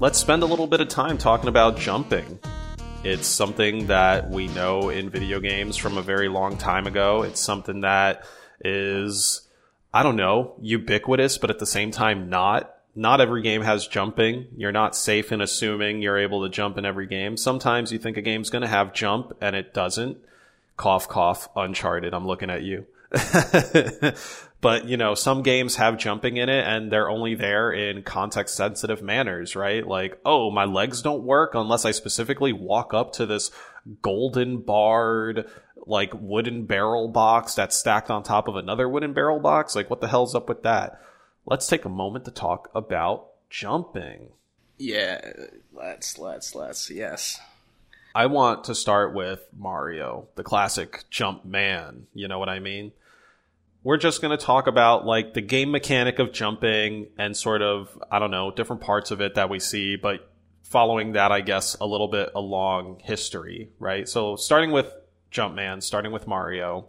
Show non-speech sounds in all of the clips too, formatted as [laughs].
let's spend a little bit of time talking about jumping. It's something that we know in video games from a very long time ago. It's something that is, I don't know, ubiquitous, but at the same time not. Not every game has jumping. You're not safe in assuming you're able to jump in every game. Sometimes you think a game's going to have jump and it doesn't. Cough, cough, Uncharted. I'm looking at you. [laughs] but you know, some games have jumping in it and they're only there in context sensitive manners, right? Like, oh, my legs don't work unless I specifically walk up to this golden barred, like wooden barrel box that's stacked on top of another wooden barrel box. Like, what the hell's up with that? Let's take a moment to talk about jumping. Yeah, let's, let's, let's, yes. I want to start with Mario, the classic jump man. You know what I mean? We're just going to talk about like the game mechanic of jumping and sort of, I don't know, different parts of it that we see, but following that, I guess, a little bit along history, right? So starting with Jumpman, starting with Mario,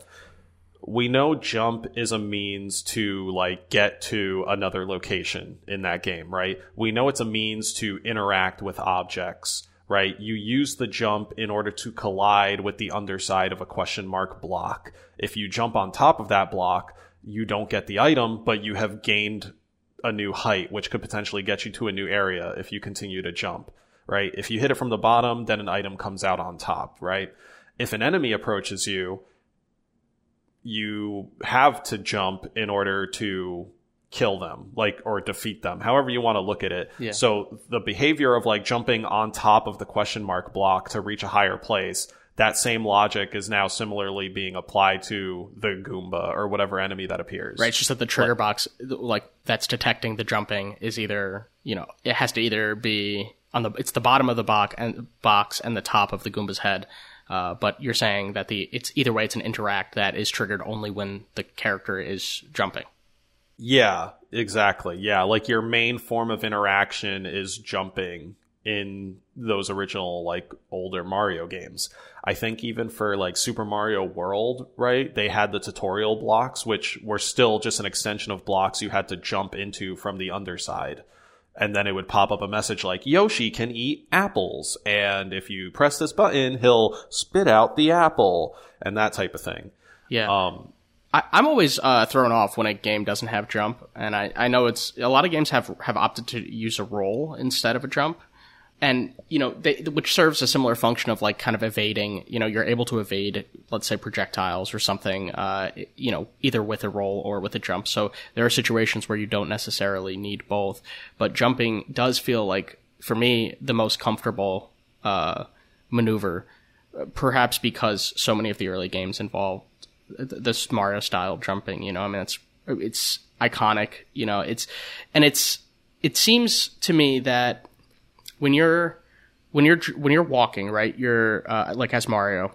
we know jump is a means to like get to another location in that game, right? We know it's a means to interact with objects right? You use the jump in order to collide with the underside of a question mark block. If you jump on top of that block, you don't get the item, but you have gained a new height, which could potentially get you to a new area if you continue to jump, right? If you hit it from the bottom, then an item comes out on top, right? If an enemy approaches you, you have to jump in order to kill them, like, or defeat them, however you want to look at it. Yeah. So the behavior of like jumping on top of the question mark block to reach a higher place, that same logic is now similarly being applied to the Goomba or whatever enemy that appears. Right. It's just that the trigger box, like, that's detecting the jumping is either, you know, it has to either be on the, it's the bottom of the box and box and the top of the Goomba's head. Uh, but you're saying that the, it's either way, it's an interact that is triggered only when the character is jumping. Yeah, exactly. Yeah, like your main form of interaction is jumping in those original like older Mario games. I think even for like Super Mario World, right? They had the tutorial blocks which were still just an extension of blocks you had to jump into from the underside. And then it would pop up a message like Yoshi can eat apples and if you press this button, he'll spit out the apple and that type of thing. Yeah. Um I, I'm always uh, thrown off when a game doesn't have jump, and I, I know it's a lot of games have have opted to use a roll instead of a jump, and you know they, which serves a similar function of like kind of evading. You know, you're able to evade, let's say, projectiles or something. Uh, you know, either with a roll or with a jump. So there are situations where you don't necessarily need both, but jumping does feel like for me the most comfortable uh, maneuver, perhaps because so many of the early games involve this Mario style jumping. You know, I mean, it's it's iconic. You know, it's and it's it seems to me that when you're when you're when you're walking, right, you're uh, like as Mario,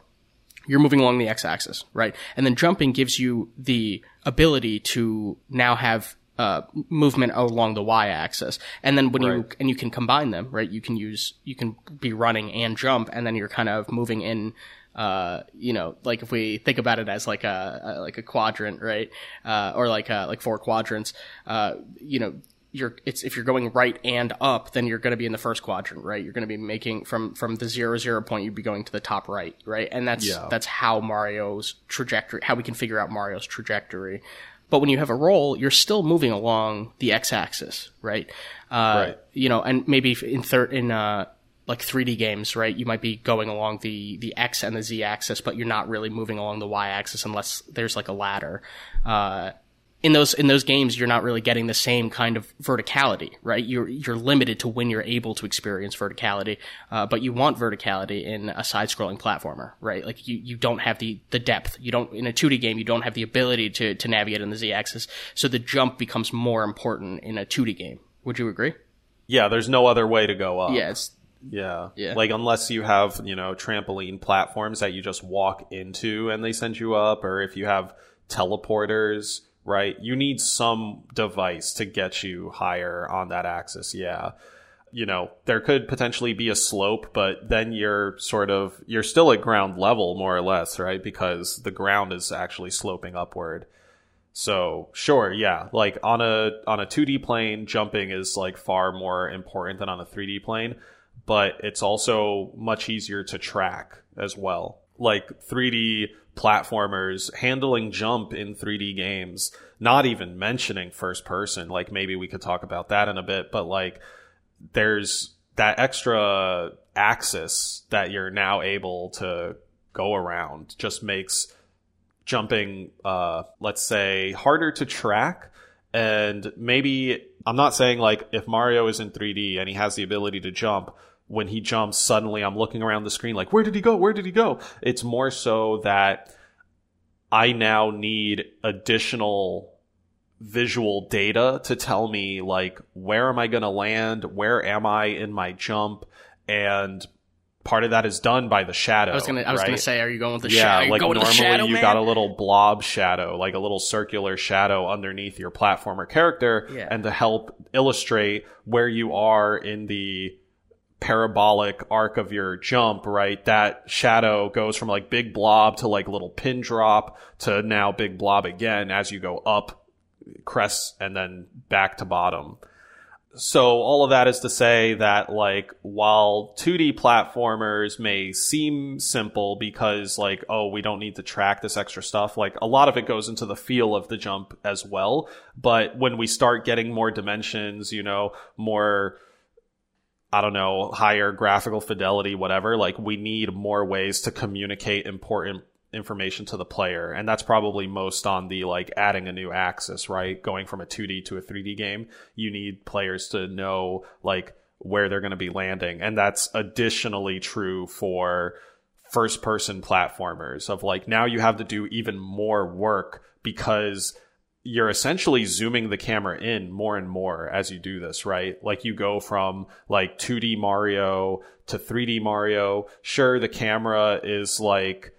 you're moving along the x-axis, right, and then jumping gives you the ability to now have uh, movement along the y-axis, and then when right. you and you can combine them, right? You can use you can be running and jump, and then you're kind of moving in uh, you know, like if we think about it as like a, a like a quadrant, right? Uh, or like uh, like four quadrants, uh, you know, you're it's if you're going right and up, then you're going to be in the first quadrant, right? You're going to be making from from the zero zero point, you'd be going to the top right, right? And that's yeah. that's how Mario's trajectory, how we can figure out Mario's trajectory. But when you have a roll, you're still moving along the x-axis, right? Uh, right. You know, and maybe in third in uh, like 3D games, right? You might be going along the, the X and the Z axis, but you're not really moving along the Y axis unless there's like a ladder. Uh, in those, in those games, you're not really getting the same kind of verticality, right? You're, you're limited to when you're able to experience verticality, uh, but you want verticality in a side-scrolling platformer, right? Like you, you don't have the, the depth. You don't, in a 2D game, you don't have the ability to, to navigate in the Z axis. So the jump becomes more important in a 2D game. Would you agree? Yeah, there's no other way to go up. Yeah, it's yeah. Yeah. Like unless you have, you know, trampoline platforms that you just walk into and they send you up, or if you have teleporters, right? You need some device to get you higher on that axis. Yeah. You know, there could potentially be a slope, but then you're sort of, you're still at ground level more or less, right? Because the ground is actually sloping upward. So sure, yeah, like on a on a 2D plane, jumping is like far more important than on a 3D plane, but it's also much easier to track as well. Like 3D platformers handling jump in 3D games, not even mentioning first person, like maybe we could talk about that in a bit, but like there's that extra axis that you're now able to go around just makes jumping, uh, let's say, harder to track. And maybe, I'm not saying like if Mario is in 3D and he has the ability to jump, when he jumps, suddenly I'm looking around the screen like, where did he go? Where did he go? It's more so that I now need additional visual data to tell me like where am I going to land? Where am I in my jump? And part of that is done by the shadow. I was gonna, I was right? gonna say, are you going with the yeah, shadow? Yeah, like normally shadow, you man? got a little blob shadow, like a little circular shadow underneath your platformer character, Yeah. and to help illustrate where you are in the parabolic arc of your jump, right? That shadow goes from like big blob to like little pin drop to now big blob again as you go up crests and then back to bottom so all of that is to say that like while 2D platformers may seem simple because like oh we don't need to track this extra stuff like a lot of it goes into the feel of the jump as well but when we start getting more dimensions you know more I don't know higher graphical fidelity whatever like we need more ways to communicate important information to the player. And that's probably most on the like adding a new axis right? Going from a 2d to a 3d game you need players to know like where they're going to be landing. And that's additionally true for first person platformers of like now you have to do even more work because you're essentially zooming the camera in more and more as you do this, right? Like you go from like 2D Mario to 3D Mario. Sure, the camera is like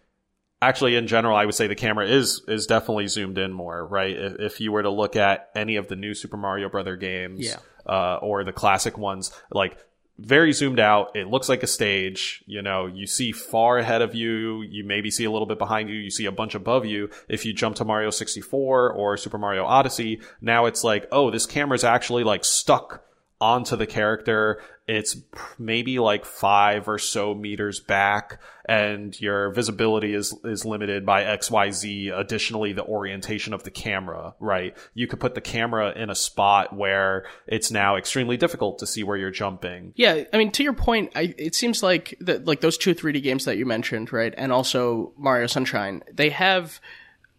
actually in general i would say the camera is is definitely zoomed in more right if, if you were to look at any of the new super mario brother games Yeah. uh, or the classic ones like very zoomed out. It looks like a stage. You know you see far ahead of you. You maybe see a little bit behind you. You see a bunch above you. If you jump to mario 64 or super mario odyssey now it's like oh this camera's actually like stuck onto the character. It's maybe like five or so meters back, and your visibility is is limited by X, Y, Z. Additionally, the orientation of the camera, right? You could put the camera in a spot where it's now extremely difficult to see where you're jumping. Yeah, I mean, to your point, I, it seems like that, like those two 3D games that you mentioned, right, and also Mario Sunshine, they have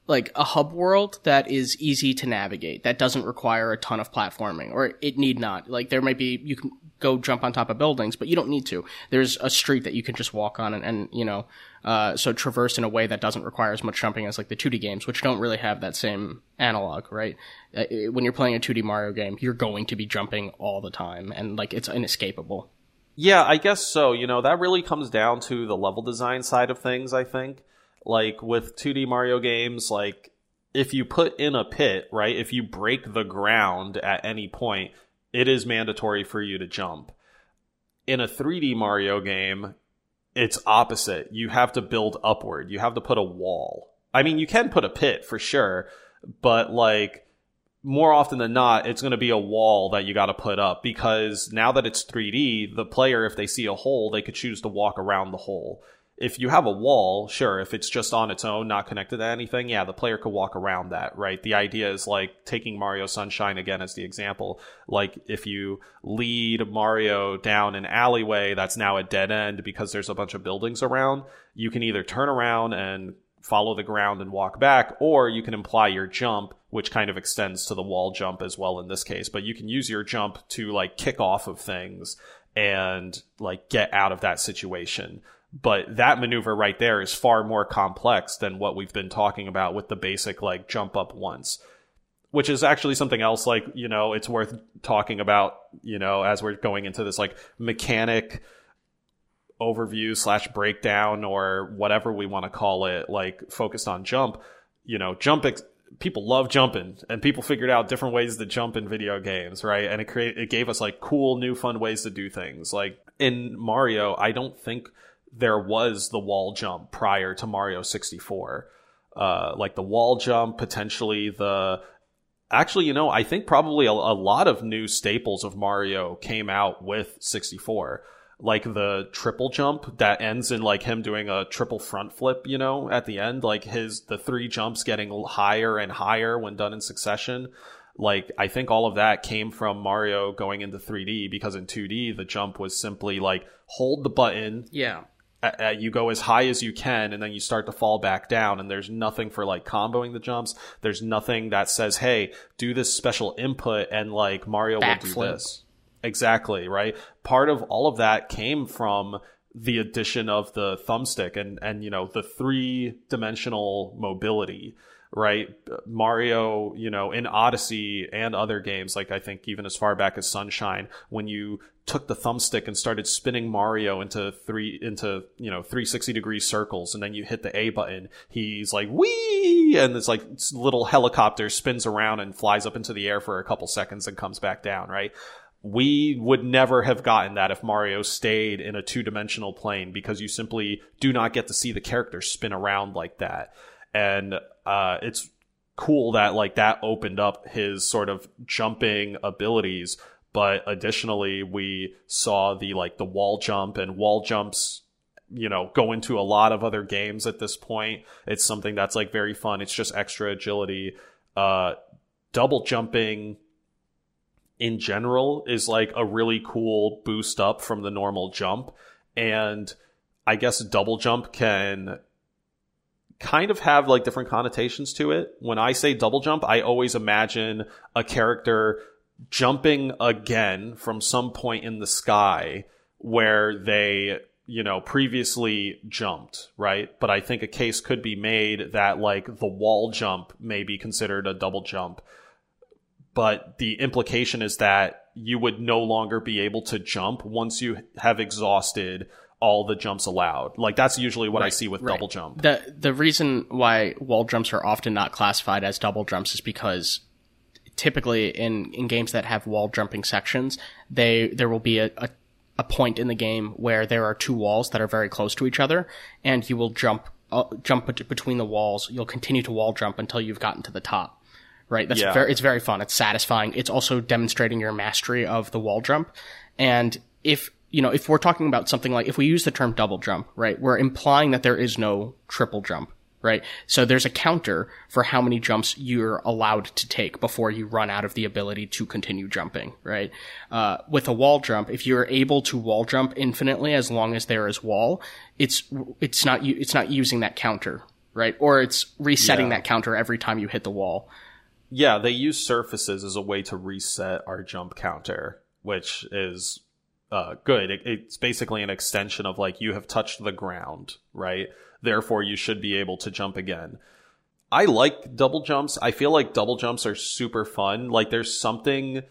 like a hub world that is easy to navigate, that doesn't require a ton of platforming, or it need not. Like there might be, you can go jump on top of buildings, but you don't need to. There's a street that you can just walk on and, and you know, uh, so traverse in a way that doesn't require as much jumping as like the 2D games, which don't really have that same analog, right? Uh, when you're playing a 2D Mario game, you're going to be jumping all the time, and like it's inescapable. Yeah, I guess so. You know, that really comes down to the level design side of things, I think. Like with 2D Mario games, like if you put in a pit, right, if you break the ground at any point, it is mandatory for you to jump. In a 3D Mario game, it's opposite. You have to build upward. You have to put a wall. I mean, you can put a pit for sure, but like more often than not, it's going to be a wall that you got to put up because now that it's 3D, the player, if they see a hole, they could choose to walk around the hole. If you have a wall, sure, if it's just on its own, not connected to anything, yeah, the player could walk around that, right? The idea is like taking Mario Sunshine again as the example. Like if you lead Mario down an alleyway that's now a dead end because there's a bunch of buildings around, you can either turn around and follow the ground and walk back, or you can imply your jump, which kind of extends to the wall jump as well in this case. But you can use your jump to like kick off of things and like get out of that situation. But that maneuver right there is far more complex than what we've been talking about with the basic like jump up once. Which is actually something else like, you know, it's worth talking about, you know, as we're going into this like mechanic overview slash breakdown or whatever we want to call it, like focused on jump, you know, jump, people love jumping and people figured out different ways to jump in video games, right? And it create, it gave us like cool new fun ways to do things. Like in Mario, I don't think there was the wall jump prior to Mario 64. uh, like the wall jump, potentially the. Actually, you know, I think probably a, a lot of new staples of Mario came out with 64 like the triple jump that ends in like him doing a triple front flip, you know, at the end, like his the three jumps getting higher and higher when done in succession. Like I think all of that came from Mario going into 3D because in 2D the jump was simply like hold the button, Yeah. Uh, you go as high as you can and then you start to fall back down and there's nothing for like comboing the jumps. There's nothing that says hey do this special input and like mario will do Backflip. this. Exactly right? Part of all of that came from the addition of the thumbstick and and you know the three dimensional mobility right? Mario you know in odyssey and other games like i think even as far back as sunshine when you took the thumbstick and started spinning mario into three into you know 360 degree circles and then you hit the a button he's like wee and it's like this little helicopter spins around and flies up into the air for a couple seconds and comes back down right we would never have gotten that if Mario stayed in a two dimensional plane because you simply do not get to see the character spin around like that. And uh, it's cool that like that opened up his sort of jumping abilities. But additionally, we saw the like the wall jump and wall jumps you know go into a lot of other games at this point it's something that's like very fun it's just extra agility uh double jumping in general is like a really cool boost up from the normal jump. And I guess double jump can kind of have like different connotations to it. When I say double jump, I always imagine a character jumping again from some point in the sky where they you know previously jumped right but i think a case could be made that like the wall jump may be considered a double jump but the implication is that you would no longer be able to jump once you have exhausted all the jumps allowed. Like that's usually what I see with right. double jump. The the reason why wall jumps are often not classified as double jumps is because typically in, in games that have wall jumping sections, they there will be a, a, a point in the game where there are two walls that are very close to each other, and you will jump uh, jump bet- between the walls. You'll continue to wall jump until you've gotten to the top. Right, that's Yeah. very it's very fun. It's satisfying. It's also demonstrating your mastery of the wall jump. And if you know, if we're talking about something like if we use the term double jump, right, we're implying that there is no triple jump, right? So there's a counter for how many jumps you're allowed to take before you run out of the ability to continue jumping, right? Uh, with a wall jump, if you're able to wall jump infinitely as long as there is wall, it's it's not it's not using that counter, right? Or it's resetting Yeah. that counter every time you hit the wall. Yeah, they use surfaces as a way to reset our jump counter, which is uh, good. It, it's basically an extension of like you have touched the ground, right? Therefore, you should be able to jump again. I like double jumps. I feel like double jumps are super fun. Like there's something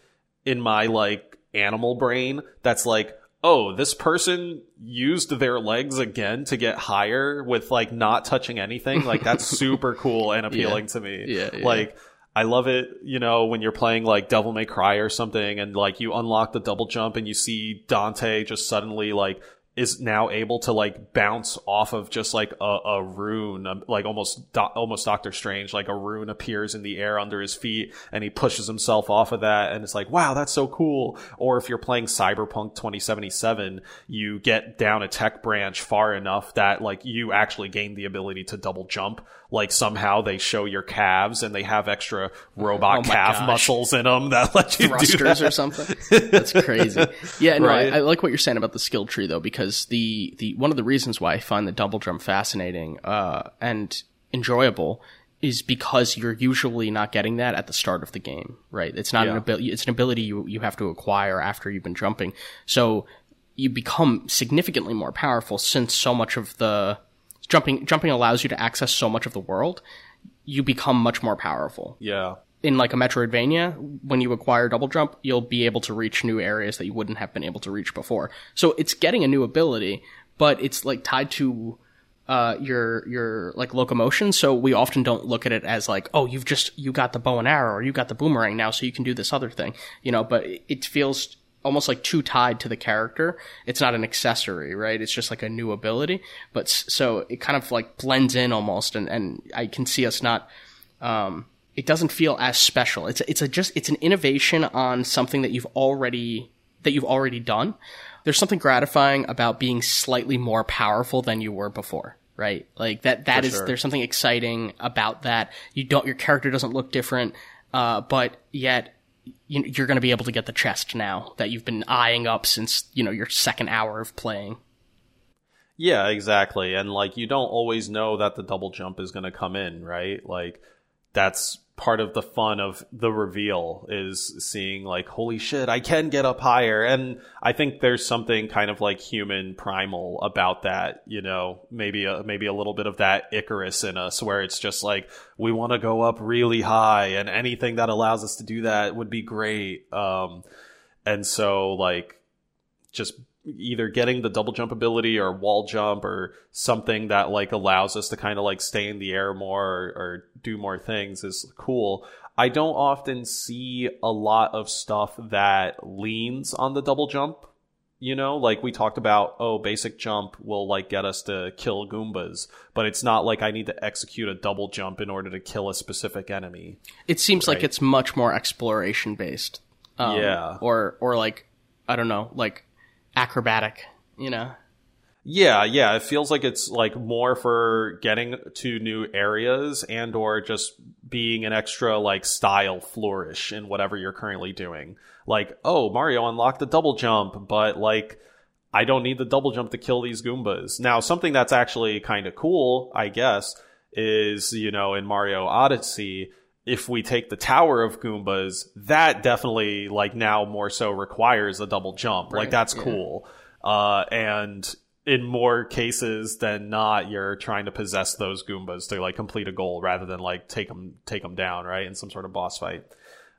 in my like animal brain that's like, oh, this person used their legs again to get higher with like not touching anything. Like that's [laughs] super cool and appealing to me. Yeah, yeah. Like I love it, you know, when you're playing like Devil May Cry or something and like you unlock the double jump and you see Dante just suddenly like is now able to like bounce off of just like a, a rune, um, like almost do- almost Doctor Strange, like a rune appears in the air under his feet and he pushes himself off of that and it's like, wow, that's so cool. Or if you're playing Cyberpunk 2077, you get down a tech branch far enough that like you actually gain the ability to double jump. Like somehow they show your calves and they have extra robot Oh calf gosh. muscles in them that let you do thrusters that. or something. That's crazy. [laughs] Yeah, no, Right. I, I like what you're saying about the skill tree though, because the the one of the reasons why I find the double drum fascinating uh, and enjoyable is because you're usually not getting that at the start of the game, right? It's not an ability. It's an ability you you have to acquire after you've been jumping. So you become significantly more powerful since so much of the jumping jumping allows you to access so much of the world. You become much more powerful Yeah. In like a Metroidvania, when you acquire double jump, you'll be able to reach new areas that you wouldn't have been able to reach before. So it's getting a new ability, but it's like tied to uh, your your like locomotion. So we often don't look at it as like, oh, you've just you got the bow and arrow or you got the boomerang now, so you can do this other thing, you know. But it- feels almost like too tied to the character. It's not an accessory, right? It's just like a new ability. But so it kind of like blends in almost, and and I can see us not. Um, it doesn't feel as special. It's it's a just it's an innovation on something that you've already that you've already done. There's something gratifying about being slightly more powerful than you were before right? Like that, That For is sure. there's something exciting about that. You don't, your character doesn't look different, uh, but yet you, you're going to be able to get the chest now that you've been eyeing up since, you know, your second hour of playing. Yeah, exactly. And like you don't always know that the double jump is going to come in, right? Like that's part of the fun of the reveal is seeing like holy shit, I can get up higher. And I think there's something kind of like human primal about that, you know, maybe a, maybe a little bit of that Icarus in us where it's just like we want to go up really high and anything that allows us to do that would be great. Um and so like just either getting the double jump ability or wall jump or something that like allows us to kind of like stay in the air more or, or do more things is cool. I don't often see a lot of stuff that leans on the double jump. You know, like we talked about, oh, basic jump will like get us to kill Goombas, but it's not like I need to execute a double jump in order to kill a specific enemy. It seems like it's much more exploration based. Um, Yeah. Or, or like, I don't know, like acrobatic, you know? Yeah, yeah, it feels like it's like more for getting to new areas and or just being an extra like style flourish in whatever you're currently doing. Like, oh, Mario unlocked the double jump, but like I don't need the double jump to kill these Goombas. Now, something that's actually kind of cool, I guess, is, you know, in Mario Odyssey, if we take the Tower of Goombas, that definitely like now more so requires a double jump. Right, like that's yeah. cool. Uh, and in more cases than not, you're trying to possess those Goombas to like complete a goal rather than like take them take them down, right, in some sort of boss fight.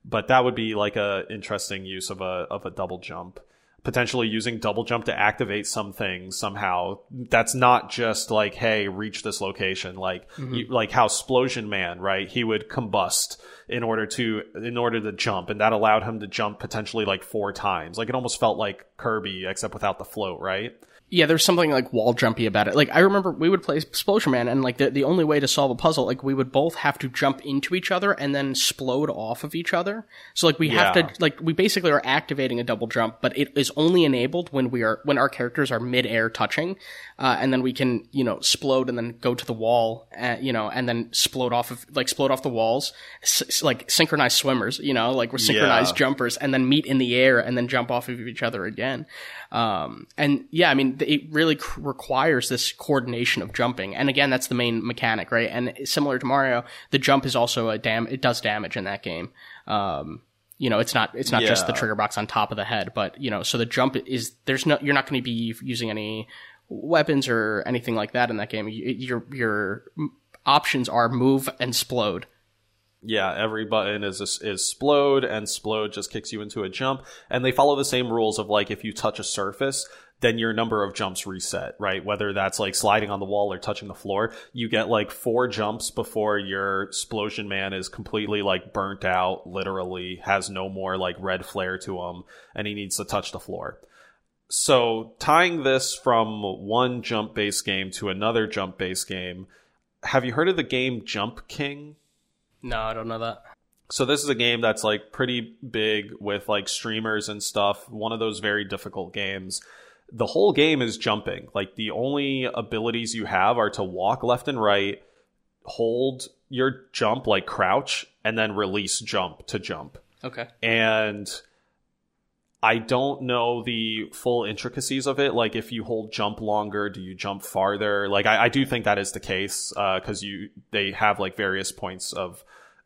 But that would be like a interesting use of a of a double jump. Potentially using double jump to activate some things somehow. That's not just like, hey, reach this location. Like, mm-hmm. you, like how Splosion Man, right? He would combust in order to in order to jump, and that allowed him to jump potentially like four times. Like it almost felt like Kirby, except without the float, right? Yeah, there's something like wall jumpy about it. Like I remember we would play Explosion Man, and like the the only way to solve a puzzle, like we would both have to jump into each other and then explode off of each other. So like we have to like we basically are activating a double jump, but it is only enabled when we are when our characters are mid air touching, uh, and then we can you know explode and then go to the wall, uh, you know, and then explode off of like explode off the walls, s- like synchronized swimmers, you know, like we're synchronized Yeah. jumpers, and then meet in the air and then jump off of each other again. Um, and yeah, I mean, it really requires this coordination of jumping. And again, that's the main mechanic, right? And similar to Mario, the jump is also a dam, it does damage in that game. Um, you know, it's not, it's not just the trigger box on top of the head, but you know, so the jump is, there's no, you're not going to be using any weapons or anything like that in that game. You, your, your options are move and explode. Yeah, every button is is explode, and explode just kicks you into a jump. And they follow the same rules of like if you touch a surface, then your number of jumps reset, right? Whether that's like sliding on the wall or touching the floor, you get like four jumps before your explosion man is completely like burnt out, literally has no more like red flare to him, and he needs to touch the floor. So tying this from one jump based game to another jump based game, have you heard of the game Jump King? No, I don't know that. So this is a game that's like pretty big with like streamers and stuff. One of those very difficult games. The whole game is jumping. Like the only abilities you have are to walk left and right, hold your jump like crouch, and then release jump to jump. Okay. And I don't know the full intricacies of it. Like if you hold jump longer, do you jump farther? Like I, I do think that is the case uh, because you they have like various points of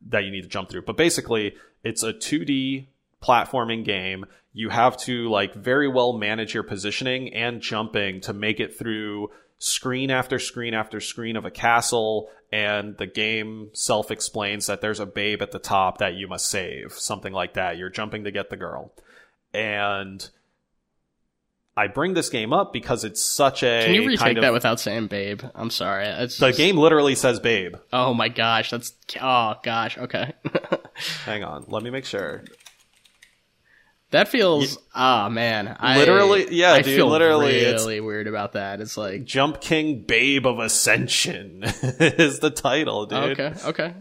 that you need to jump through. But basically, it's a 2D platforming game. You have to like very well manage your positioning and jumping to make it through screen after screen after screen of a castle and the game self explains that there's a babe at the top that you must save something like that you're jumping to get the girl and I bring this game up because it's such a Can you retake kind of that without saying babe? I'm sorry. It's the just- game literally says babe. Oh my gosh, that's oh gosh, okay. [laughs] Hang on, let me make sure. That feels ah man. I, Literally- yeah, I dude, feel literally, it's- really weird about that. It's like Jump King Babe of Ascension [laughs] is the title, dude. okay, okay.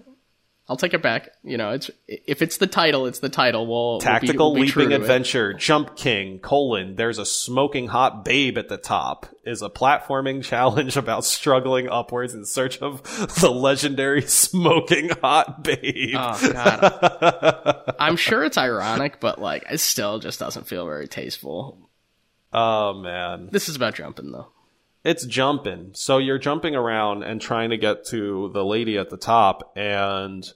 I'll take it back. You know, it's if it's the title, it's the title. We'll Tactical we'll be, we'll leaping to it. adventure, Jump King, colon, there's a smoking hot babe at the top, is a platforming [laughs] challenge about struggling upwards in search of the legendary smoking hot babe. Oh god. [laughs] I'm sure it's ironic, but like it still just doesn't feel very tasteful. oh man. This is about jumping though. It's jumping. So you're jumping around and trying to get to the lady at the top. And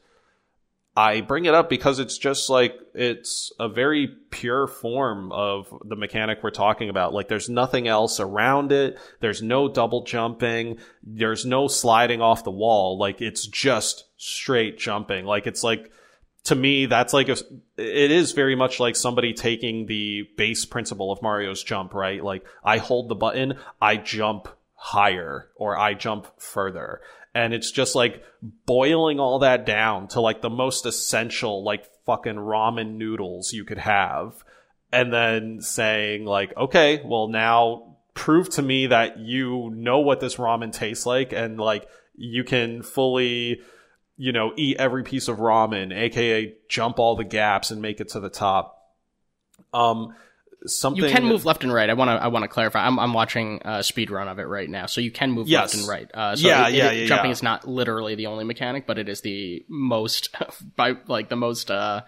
I bring it up because it's just like, it's a very pure form of the mechanic we're talking about. Like there's nothing else around it. There's no double jumping. There's no sliding off the wall. Like it's just straight jumping. Like it's like, to me, that's like a, it is very much like somebody taking the base principle of Mario's jump, right? Like I hold the button, I jump higher or I jump further. And it's just like boiling all that down to like the most essential, like fucking ramen noodles you could have. And then saying like, okay, well now prove to me that you know what this ramen tastes like and like you can fully you know, eat every piece of ramen, aka jump all the gaps and make it to the top. Um, something You can move left and right. I want to. I want to clarify. I'm, I'm watching a speed run of it right now, so you can move Yes. left and right. Uh, so Yeah, it- yeah, it- yeah, Jumping yeah. is not literally the only mechanic, but it is the most [laughs] by like the most uh,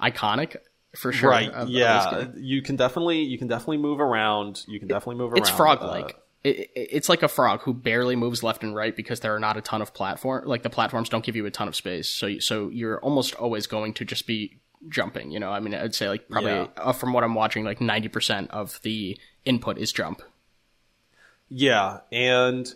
iconic for sure. right? of- of yeah, game. you can definitely you can definitely move around. You can definitely move around. It's frog Uh, like. It, it, it's like a frog who barely moves left and right because there are not a ton of platform. Like the platforms don't give you a ton of space, so you, so you're almost always going to just be jumping. You know, I mean, I'd say like probably Yeah. uh, from what I'm watching, like ninety percent of the input is jump. Yeah, and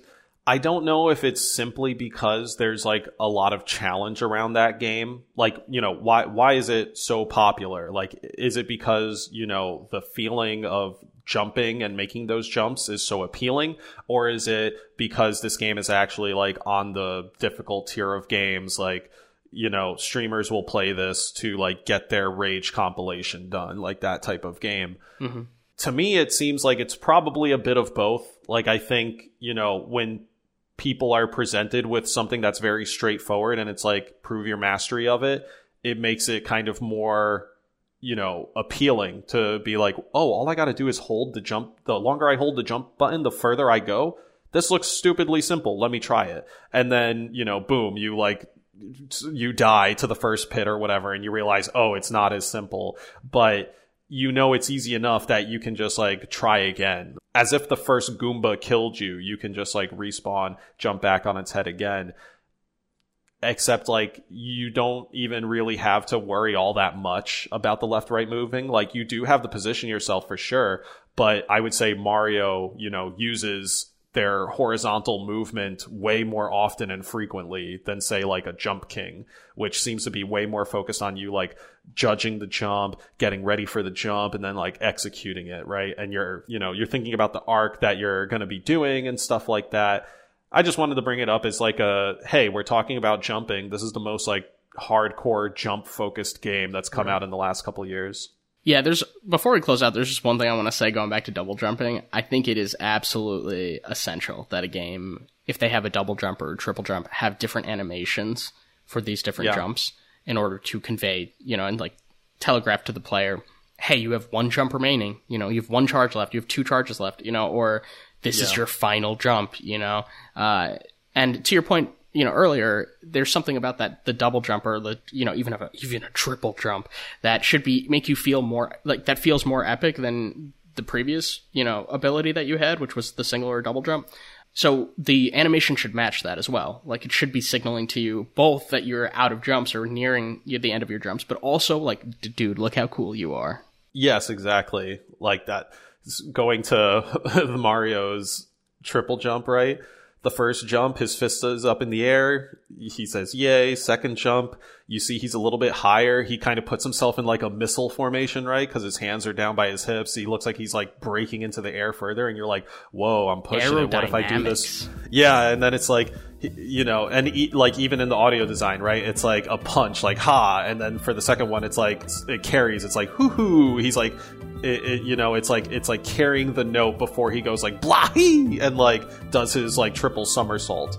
I don't know if it's simply because there's like a lot of challenge around that game. Like, you know, why why is it so popular? Like is it because, you know, the feeling of jumping and making those jumps is so appealing or is it because this game is actually like on the difficult tier of games like you know, streamers will play this to like get their rage compilation done, like that type of game. Mm-hmm. To me it seems like it's probably a bit of both. Like i think you know when people are presented with something that's very straightforward and it's like prove your mastery of it it makes it kind of more you know appealing to be like oh all i got to do is hold the jump the longer i hold the jump button the further i go. This looks stupidly simple. Let me try it. And then you know boom you like you die to the first pit or whatever and you realize oh it's not as simple. But you know it's easy enough that you can just like try again. As if the first goomba killed you you can just like respawn jump back on its head again. Except like you don't even really have to worry all that much about the left right moving. Like you do have to position yourself for sure but i would say mario you know uses their horizontal movement way more often and frequently than say like a jump king which seems to be way more focused on you like judging the jump getting ready for the jump and then like executing it right and you're you know you're thinking about the arc that you're going to be doing and stuff like that I just wanted to bring it up as like a hey, we're talking about jumping. This is the most like hardcore jump focused game that's come out in the last couple of years. Yeah, there's before we close out, there's just one thing I want to say going back to double jumping. I think it is absolutely essential that a game, if they have a double jump or a triple jump, have different animations for these different Yeah. jumps in order to convey, you know, and like telegraph to the player, hey, you have one jump remaining, you know, you have one charge left, you have two charges left, you know, or this is your final jump, you know. Uh, and to your point, you know, earlier, there's something about that the double jump or the you know even a even a triple jump that should be make you feel more like that feels more epic than the previous you know ability that you had, which was the single or double jump. So the animation should match that as well. Like it should be signaling to you both that you're out of jumps or nearing the end of your jumps, but also like, dude, look how cool you are. Yes, exactly. Like that. Going to [laughs] the Mario's triple jump, right? The first jump, his fist is up in the air. He says, yay. Second jump, You see he's a little bit higher. He kind of puts himself in like a missile formation, right? Because his hands are down by his hips. He looks like he's like breaking into the air further, and you're like, "Whoa, I'm pushing it. What if I do this?" Yeah, and then it's like, you know, and e- like even in the audio design, right? It's like a punch, like ha, and then for the second one, it's like it carries. It's like hoo hoo. He's like, it, it, you know, it's like it's like carrying the note before he goes like blah and like does his like triple somersault.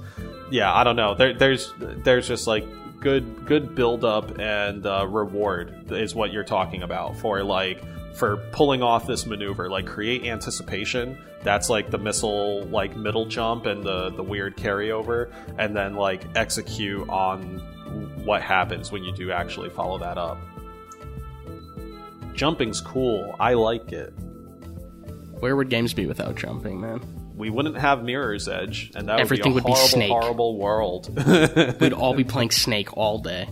Yeah, I don't know. There, there's there's just like good good build up and uh, reward is what you're talking about for like for pulling off this maneuver. Like create anticipation. That's like the missile like middle jump and the the weird carryover. And then like execute on what happens when you do actually follow that up jumping's cool i like it where would games be without jumping man we wouldn't have Mirror's Edge, and that Everything would be a would be horrible, Snake. horrible world. [laughs] We'd all be [laughs] playing Snake all day.